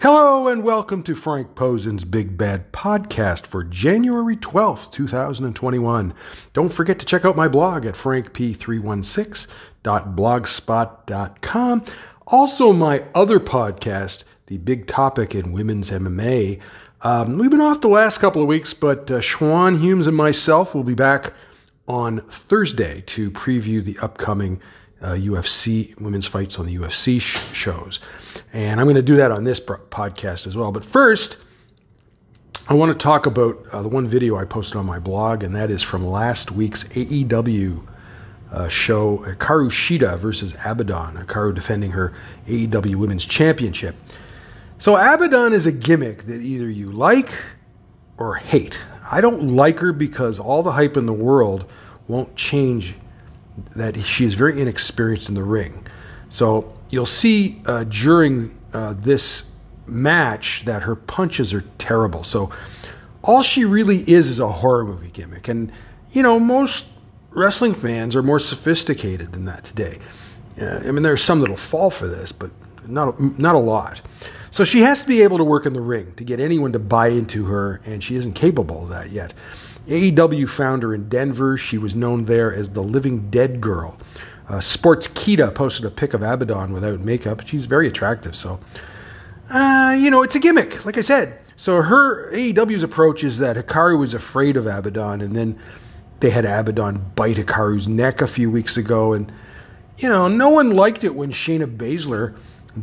Hello and welcome to Frank Posen's Big Bad Podcast for January 12th, 2021. Don't forget to check out my blog at frankp316.blogspot.com. Also, my other podcast, The Big Topic in Women's MMA. Um, we've been off the last couple of weeks, but uh, Schwan Humes and myself will be back on Thursday to preview the upcoming uh, UFC women's fights on the UFC sh- shows. And I'm going to do that on this podcast as well. But first, I want to talk about uh, the one video I posted on my blog, and that is from last week's AEW uh, show, Hikaru Shida versus Abadon. Hikaru defending her AEW Women's Championship. So Abadon is a gimmick that either you like or hate. I don't like her because all the hype in the world won't change that she is very inexperienced in the ring. So you'll see uh, during uh, this match that her punches are terrible. So all she really is is a horror movie gimmick. And, you know, most wrestling fans are more sophisticated than that today. Uh, I mean, there are some that'll fall for this, but not, not a lot. So she has to be able to work in the ring to get anyone to buy into her, and she isn't capable of that yet. AEW founder in Denver. She was known there as the Living Dead Girl. Uh, Sportskeeda posted a pic of Abadon without makeup. She's very attractive, so uh, you know it's a gimmick, like I said. So her AEW's approach is that Hikaru was afraid of Abadon, and then they had Abadon bite Hikaru's neck a few weeks ago, and you know no one liked it when Shayna Baszler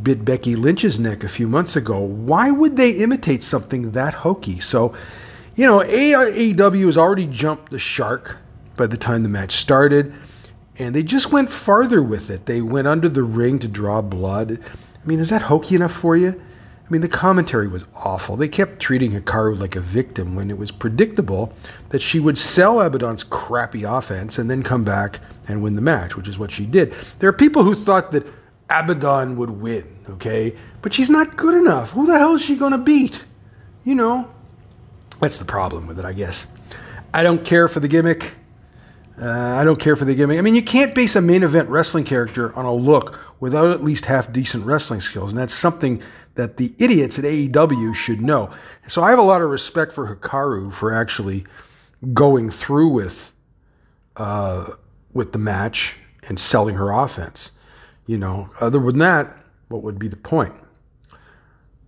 bit Becky Lynch's neck a few months ago. Why would they imitate something that hokey? So you know, AEW has already jumped the shark by the time the match started, and they just went farther with it. They went under the ring to draw blood. I mean, is that hokey enough for you? I mean, the commentary was awful. They kept treating Hikaru like a victim when it was predictable that she would sell Abadon's crappy offense and then come back and win the match, which is what she did. There are people who thought that Abadon would win, okay? But she's not good enough. Who the hell is she going to beat? You know, that's the problem with it, I guess. I don't care for the gimmick. Uh, I don't care for the gimmick. I mean, you can't base a main event wrestling character on a look without at least half decent wrestling skills, and that's something that the idiots at AEW should know. So I have a lot of respect for Hikaru for actually going through with uh, with the match and selling her offense. You know, other than that, what would be the point?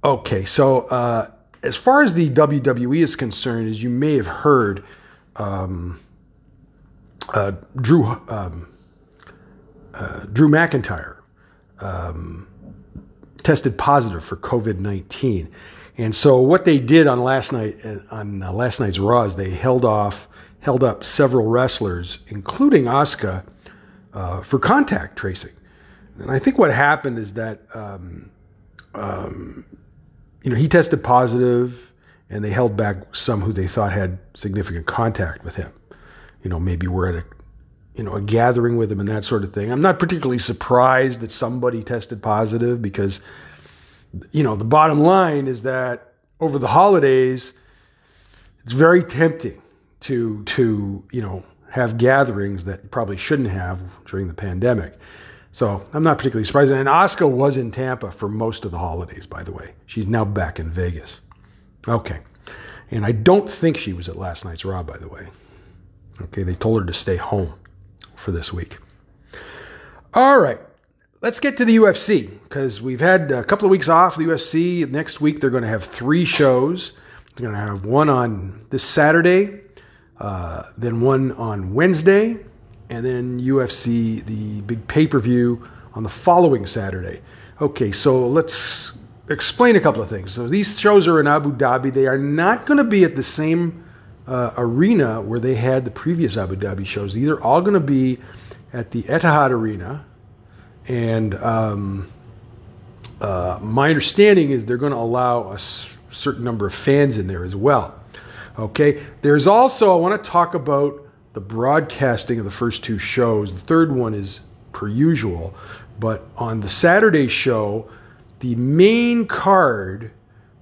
Okay, so uh, as far as the WWE is concerned, as you may have heard, um, uh, Drew um, uh, Drew McIntyre um, tested positive for COVID nineteen, and so what they did on last night on uh, last night's Raw is they held off held up several wrestlers, including Asuka, uh, for contact tracing. And I think what happened is that um, um, you know, he tested positive and they held back some who they thought had significant contact with him. You know, maybe we're at a you know, a gathering with him and that sort of thing. I'm not particularly surprised that somebody tested positive because you know, the bottom line is that over the holidays it's very tempting to to, you know, have gatherings that you probably shouldn't have during the pandemic. So I'm not particularly surprised. And Asuka was in Tampa for most of the holidays, by the way. She's now back in Vegas. Okay. And I don't think she was at last night's Raw, by the way. Okay, they told her to stay home for this week. All right, let's get to the UFC because we've had a couple of weeks off the UFC. Next week, they're going to have three shows. They're going to have one on this Saturday, uh, then one on Wednesday, and then UFC, the big pay per view on the following Saturday. Okay, so let's explain a couple of things. So these shows are in Abu Dhabi. They are not going to be at the same uh, arena where they had the previous Abu Dhabi shows. These are all going to be at the Etihad Arena, and um, uh, my understanding is they're going to allow a s- certain number of fans in there as well. Okay, there's also I want to talk about the broadcasting of the first two shows. The third one is per usual, but on the Saturday show, the main card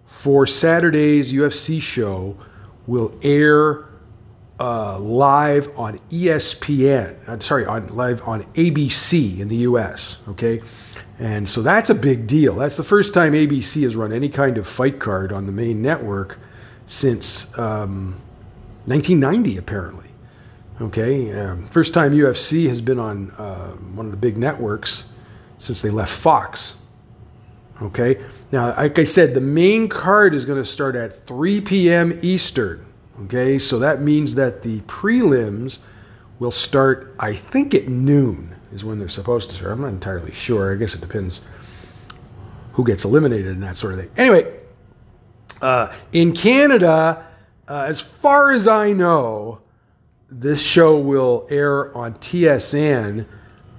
for Saturday's UFC show will air uh, live on ESPN. I'm sorry, on live on ABC in the U.S. Okay, and so that's a big deal. That's the first time ABC has run any kind of fight card on the main network since um, 1990, apparently. Okay, um, first time UFC has been on uh, one of the big networks since they left Fox. Okay, now, like I said, the main card is going to start at 3 p.m. Eastern. Okay, so that means that the prelims will start, I think, at noon is when they're supposed to start. I'm not entirely sure. I guess it depends who gets eliminated and that sort of thing. Anyway, uh, in Canada, uh, as far as I know, this show will air on TSN,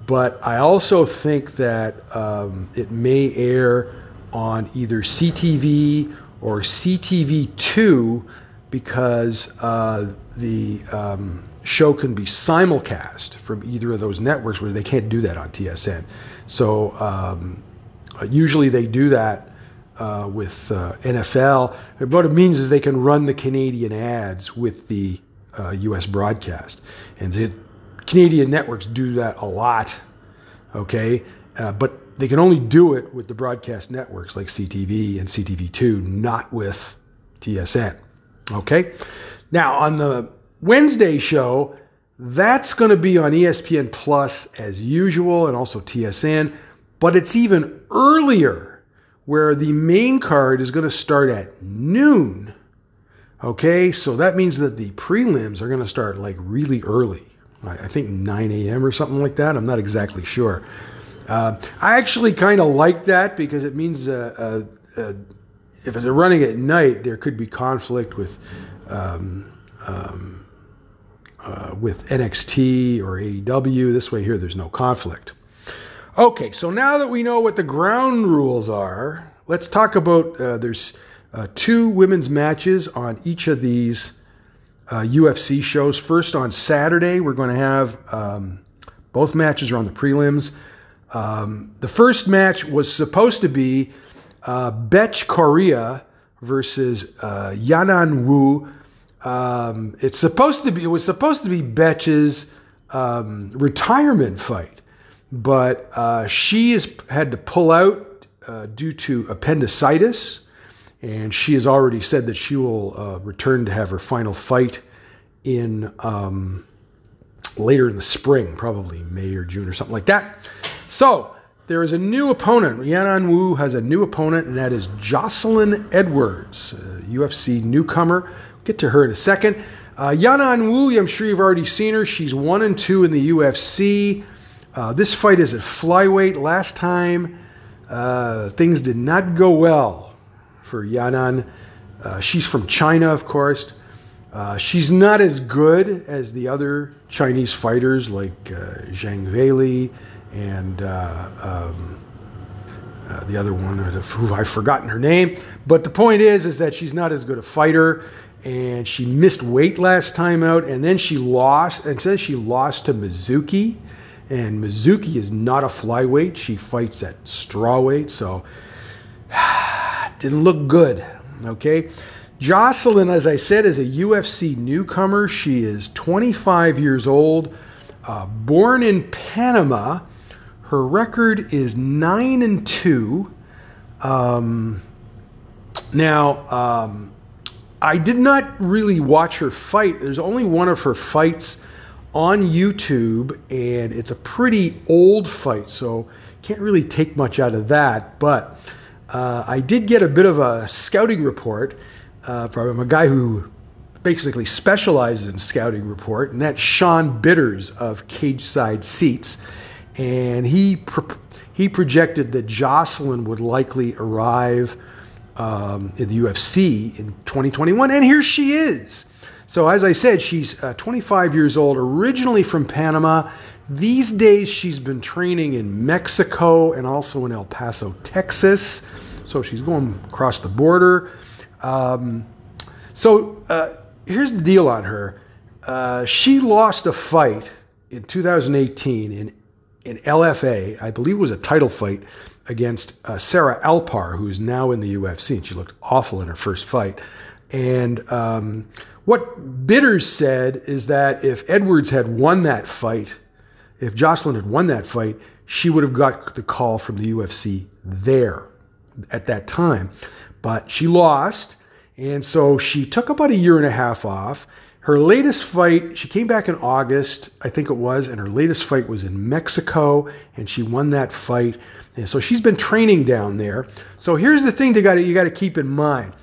but I also think that um, it may air on either CTV or CTV2 because uh, the um, show can be simulcast from either of those networks where they can't do that on TSN. So um, usually they do that uh, with uh, NFL. What it means is they can run the Canadian ads with the U.S. Uh, broadcast, and the Canadian networks do that a lot. Okay, uh, but they can only do it with the broadcast networks like CTV and CTV2, not with TSN. Okay, now on the Wednesday show, that's going to be on ESPN Plus as usual and also TSN, but it's even earlier where the main card is going to start at noon. Okay, so that means that the prelims are going to start like really early. I think 9 a.m. or something like that. I'm not exactly sure. Uh, I actually kind of like that because it means uh, uh, uh if they're running at night, there could be conflict with um, um, uh, with NXT or AEW. This way, here, there's no conflict. Okay, so now that we know what the ground rules are, let's talk about uh, there's uh, two women's matches on each of these UFC uh, shows. First, on Saturday, we're going to have um, both matches are on the prelims. Um, the first match was supposed to be uh, Bethe Correia versus uh, Yanan Wu. Um, it's supposed to be. It was supposed to be Bethe's um, retirement fight, but uh, she has had to pull out uh, due to appendicitis, and she has already said that she will uh, return to have her final fight in um, later in the spring, probably May or June or something like that. So there is a new opponent. Yanan Wu has a new opponent, and that is Jocelyn Edwards, UFC newcomer. We'll get to her in a second. Uh, Yanan Wu, I'm sure you've already seen her. She's one and two in the UFC. Uh, this fight is at flyweight. Last time, uh, things did not go well for Yanan. Uh, she's from China, of course. Uh, she's not as good as the other Chinese fighters like uh, Zhang Weili and uh, um, uh, the other one, who I've forgotten her name. But the point is, is that she's not as good a fighter, and she missed weight last time out, and then she lost, and says she lost to Mizuki, and Mizuki is not a flyweight; she fights at strawweight, so didn't look good. Okay. Jocelyn, as I said, is a UFC newcomer. She is 25 years old, uh, born in Panama, her record is nine and two. Um, now, um, I did not really watch her fight. There's only one of her fights on YouTube, and it's a pretty old fight, so can't really take much out of that. But uh, I did get a bit of a scouting report uh, from a guy who basically specializes in scouting report, and that's Sean Bitters of Cageside Seats and he pro- he projected that Jocelyn would likely arrive um, in the UFC in 2021, and here she is. So as I said, she's uh, 25 years old, originally from Panama. These days, she's been training in Mexico and also in El Paso, Texas. So she's going across the border. Um, so uh, here's the deal on her. Uh, she lost a fight in 2018 in in LFA, I believe it was a title fight against uh, Sarah Alpar, who's now in the UFC. And she looked awful in her first fight. And um, what Bitters said is that if Edwards had won that fight, if Jocelyn had won that fight, she would have got the call from the UFC there at that time. But she lost, and so she took about a year and a half off. Her latest fight, she came back in August, I think it was, and her latest fight was in Mexico, and she won that fight. And so she's been training down there. So here's the thing you got you got to keep in mind.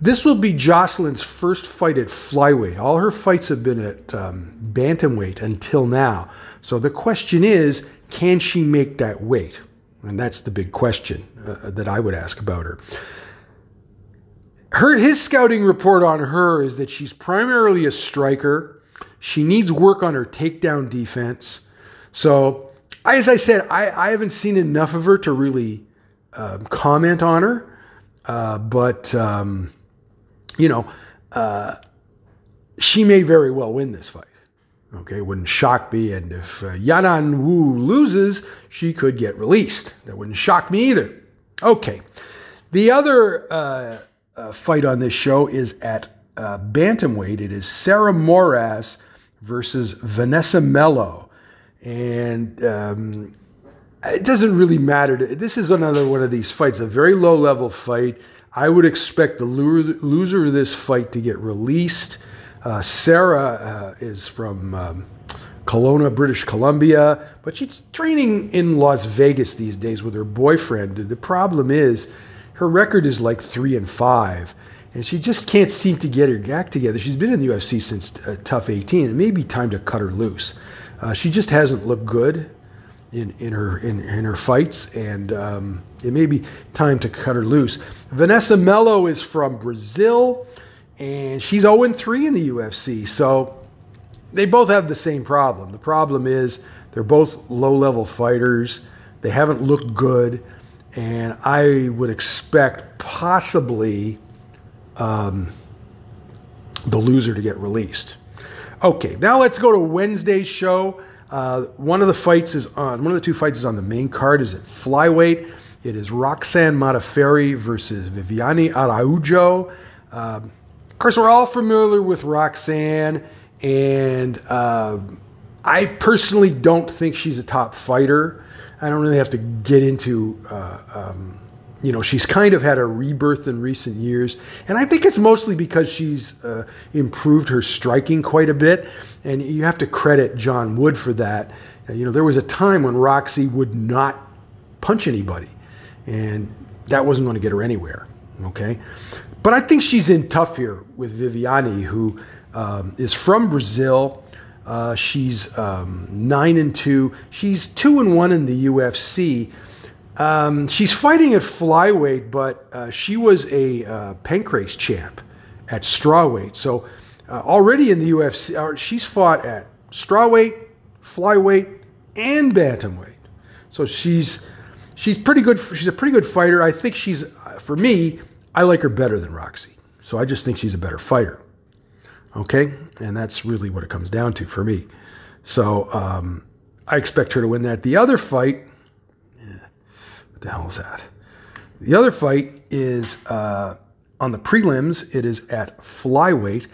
This will be Jocelyn's first fight at flyweight. All her fights have been at um, bantamweight until now. So the question is, can she make that weight? And that's the big question uh, that I would ask about her. Her his scouting report on her is that she's primarily a striker. She needs work on her takedown defense. So, as I said, I, I haven't seen enough of her to really um, comment on her. Uh, but um, you know, uh, she may very well win this fight. Okay, wouldn't shock me. And if uh, Yanan Wu loses, she could get released. That wouldn't shock me either. Okay, the other uh, uh, fight on this show is at uh, bantamweight. It is Sarah Moras versus Vanessa Melo, and um, it doesn't really matter. This is another one of these fights, a very low level fight. I would expect the loser of this fight to get released. Uh, Sarah uh, is from um, Kelowna, British Columbia, but she's training in Las Vegas these days with her boyfriend. The problem is her record is like three and five, and she just can't seem to get her act together. She's been in the UFC since uh, TUF 18. It may be time to cut her loose. Uh, she just hasn't looked good in, in her in, in her fights, and um, it may be time to cut her loose. Vanessa Melo is from Brazil, and she's 0 3 in the UFC. So they both have the same problem. The problem is they're both low level fighters. They haven't looked good, and I would expect possibly um, the loser to get released. Okay, now let's go to Wednesday's show. Uh, one of the fights is on one of the two fights is on the main card is at flyweight. It is Roxanne Modafferi versus Viviane Araujo. Um, of course, we're all familiar with Roxanne, and uh, I personally don't think she's a top fighter. I don't really have to get into uh, um, you know, she's kind of had a rebirth in recent years. And I think it's mostly because she's uh, improved her striking quite a bit. And you have to credit John Wood for that. Uh, you know, there was a time when Roxy would not punch anybody, and that wasn't going to get her anywhere. Okay. But I think she's in tough here with Viviane, who um, is from Brazil. Uh, she's um, nine and two. She's two and one in the UFC. Um, she's fighting at flyweight, but uh, she was a uh, pancrase champ at strawweight. So uh, already in the UFC, uh, she's fought at strawweight, flyweight, and bantamweight. So she's she's pretty good. She's a pretty good fighter. I think she's uh, for me. I like her better than Roxy. So I just think she's a better fighter. Okay, and that's really what it comes down to for me. So um, I expect her to win that. The other fight the hell is that? The other fight is uh, on the prelims. It is at flyweight.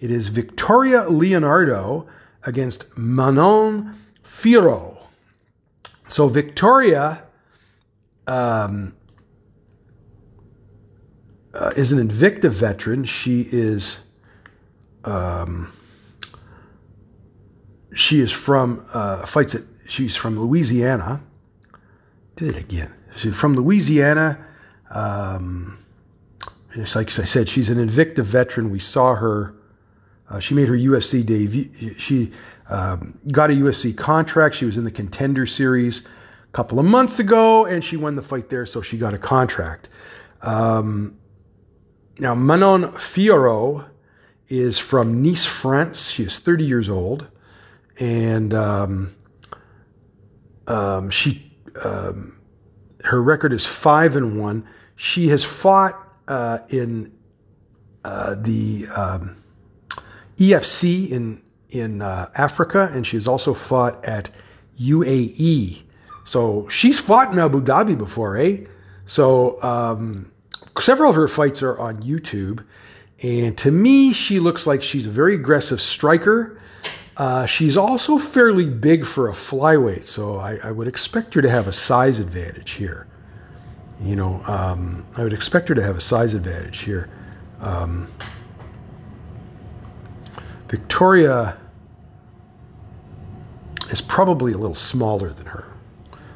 It is Victoria Leonardo against Manon Fiorot. So Victoria um, uh, is an Invicta veteran. She is um, she is from uh, fights at she's from Louisiana. Did it again. She's from Louisiana. Um, it's like I said, she's an Invicta veteran. We saw her. Uh, she made her UFC debut. She um, got a UFC contract. She was in the Contender Series a couple of months ago, and she won the fight there, so she got a contract. Um, now, Manon Fiorot is from Nice, France. She is 30 years old, and um, um she um, her record is five and one. She has fought uh, in uh, the um, EFC in in uh, Africa, and she's also fought at UAE. So she's fought in Abu Dhabi before, eh? So um, several of her fights are on YouTube, And to me, she looks like she's a very aggressive striker. Uh, she's also fairly big for a flyweight, so I, I, would expect her to have a size advantage here. You know, um, I would expect her to have a size advantage here. Um, Victoria is probably a little smaller than her.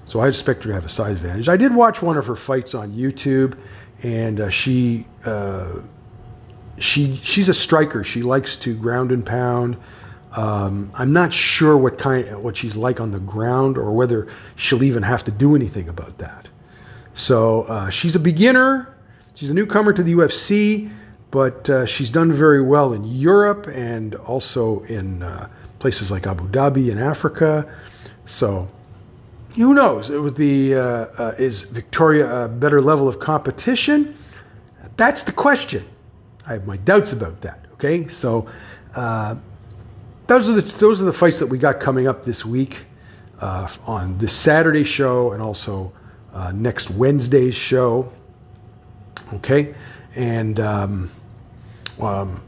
So I expect her to have a size advantage. I did watch one of her fights on YouTube, and uh, she uh, she she's a striker. She likes to ground and pound. Um, I'm not sure what kind what she's like on the ground, or whether she'll even have to do anything about that. So uh, she's a beginner. She's a newcomer to the UFC, but uh, she's done very well in Europe and also in uh, places like Abu Dhabi in Africa. So who knows? With the uh, uh, is Victoria a better level of competition? That's the question. I have my doubts about that. Okay, so uh, those are the those are the fights that we got coming up this week uh, on this Saturday show and also uh, next Wednesday's show. Okay, and um, um,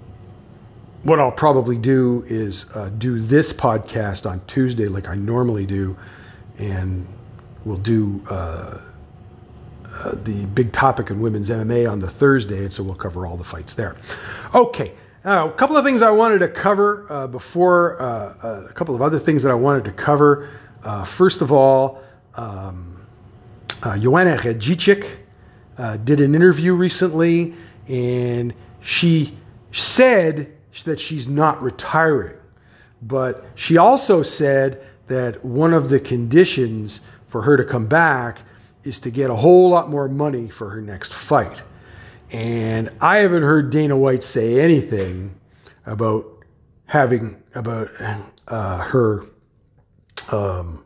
what I'll probably do is uh, do this podcast on Tuesday, like I normally do, and we'll do uh, uh, the big topic in women's MMA on the Thursday, and so we'll cover all the fights there. Okay. Uh, a couple of things I wanted to cover uh, before, uh, uh, a couple of other things that I wanted to cover. first of all, um, Joanna Jędrzejczyk did an interview recently, and she said that she's not retiring. But she also said that one of the conditions for her to come back is to get a whole lot more money for her next fight. And I haven't heard Dana White say anything about having about uh, her um,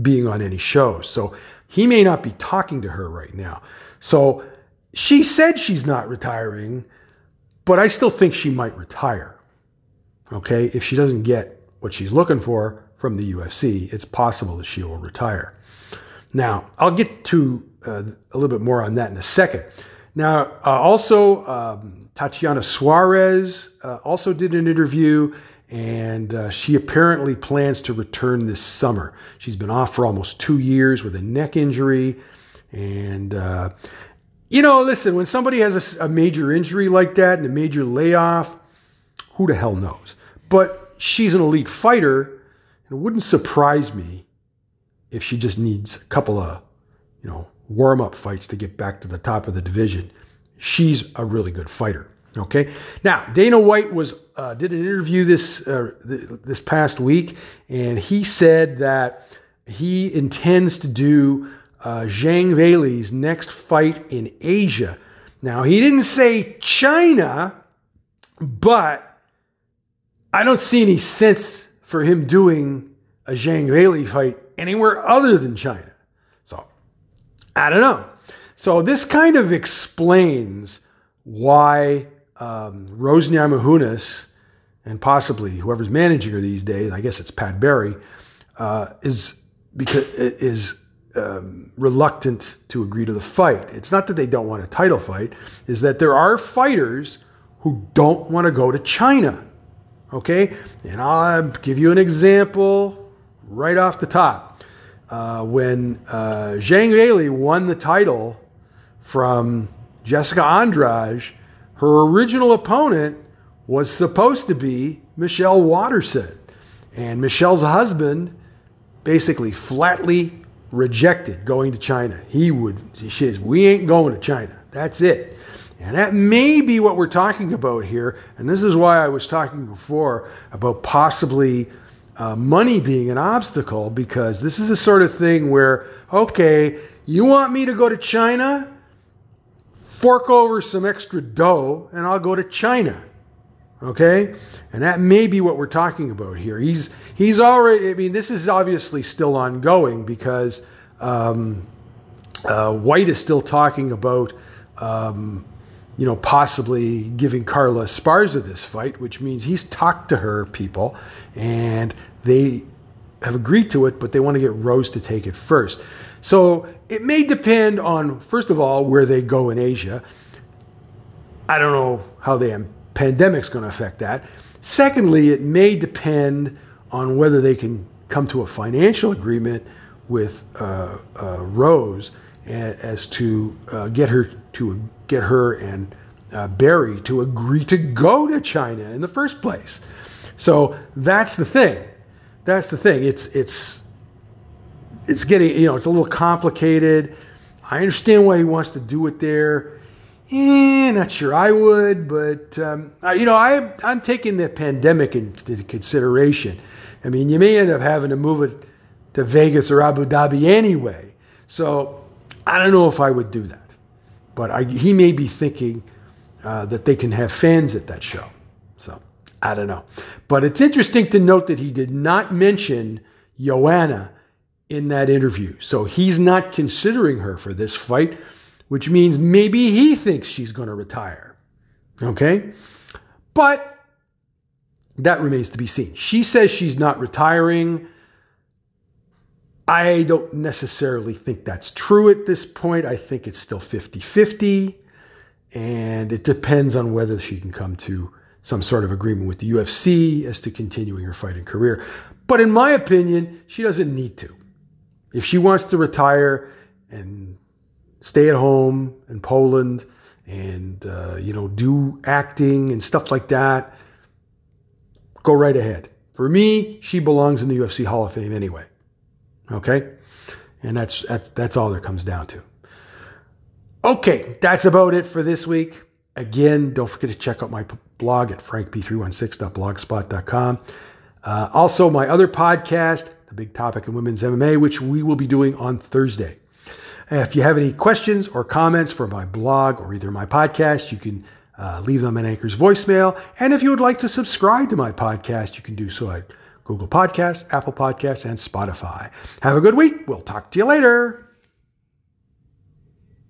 being on any shows. So he may not be talking to her right now. So she said she's not retiring, but I still think she might retire. Okay, if she doesn't get what she's looking for from the UFC, it's possible that she will retire. Now, I'll get to uh, a little bit more on that in a second. Now, uh, also, um, Tatiana Suarez uh, also did an interview, and uh, she apparently plans to return this summer. She's been off for almost two years with a neck injury. And, uh, you know, listen, when somebody has a, a major injury like that and a major layoff, who the hell knows? But she's an elite fighter and it wouldn't surprise me if she just needs a couple of, you know, warm up fights to get back to the top of the division. She's a really good fighter. Okay. Now Dana White was uh, did an interview this uh, th- this past week, and he said that he intends to do uh, Zhang Weili's next fight in Asia. Now he didn't say China, but I don't see any sense for him doing a Zhang Weili fight anywhere other than China. I don't know. So this kind of explains why um, Rose Namajunas and possibly whoever's managing her these days, I guess it's Pat Barry, uh, is because is um, reluctant to agree to the fight. It's not that they don't want a title fight; is that there are fighters who don't want to go to China. Okay? And I'll give you an example right off the top. Uh, when uh, Zhang Weili won the title from Jessica Andrade, her original opponent was supposed to be Michelle Waterson. And Michelle's husband basically flatly rejected going to China. He would, she says, we ain't going to China. That's it. And that may be what we're talking about here. And this is why I was talking before about possibly uh, money being an obstacle, because this is a sort of thing where, okay, you want me to go to China? Fork over some extra dough and I'll go to China. Okay? And that may be what we're talking about here. He's, he's already, I mean, this is obviously still ongoing because um, uh, White is still talking about. Um, you know, possibly giving Carla Esparza this fight, which means he's talked to her people and they have agreed to it, but they want to get Rose to take it first. So it may depend on, first of all, where they go in Asia. I don't know how the pandemic's going to affect that. Secondly, it may depend on whether they can come to a financial agreement with uh, uh, Rose as to uh, get her to get her and uh, Barry to agree to go to China in the first place. So that's the thing. That's the thing. It's it's it's getting you know it's a little complicated. I understand why he wants to do it there. Eh, not sure I would, but um, you know I I'm taking the pandemic into consideration. I mean, you may end up having to move it to Vegas or Abu Dhabi anyway. So I don't know if I would do that. But I, he may be thinking uh, that they can have fans at that show. So I don't know. But it's interesting to note that he did not mention Joanna in that interview. So he's not considering her for this fight, which means maybe he thinks she's going to retire. Okay? But that remains to be seen. She says she's not retiring. I don't necessarily think that's true at this point. I think it's still 50 50. And it depends on whether she can come to some sort of agreement with the UFC as to continuing her fighting career. But in my opinion, she doesn't need to. If she wants to retire and stay at home in Poland and, uh, you know, do acting and stuff like that, go right ahead. For me, she belongs in the UFC Hall of Fame anyway. Okay? And that's, that's, that's all there comes down to. Okay, that's about it for this week. Again, don't forget to check out my blog at frankp316.blogspot.com. Uh, also, my other podcast, The Big Topic in Women's MMA, which we will be doing on Thursday. If you have any questions or comments for my blog or either my podcast, you can uh, leave them in Anchor's voicemail. And if you would like to subscribe to my podcast, you can do so at Google Podcasts, Apple Podcasts, and Spotify. Have a good week. We'll talk to you later.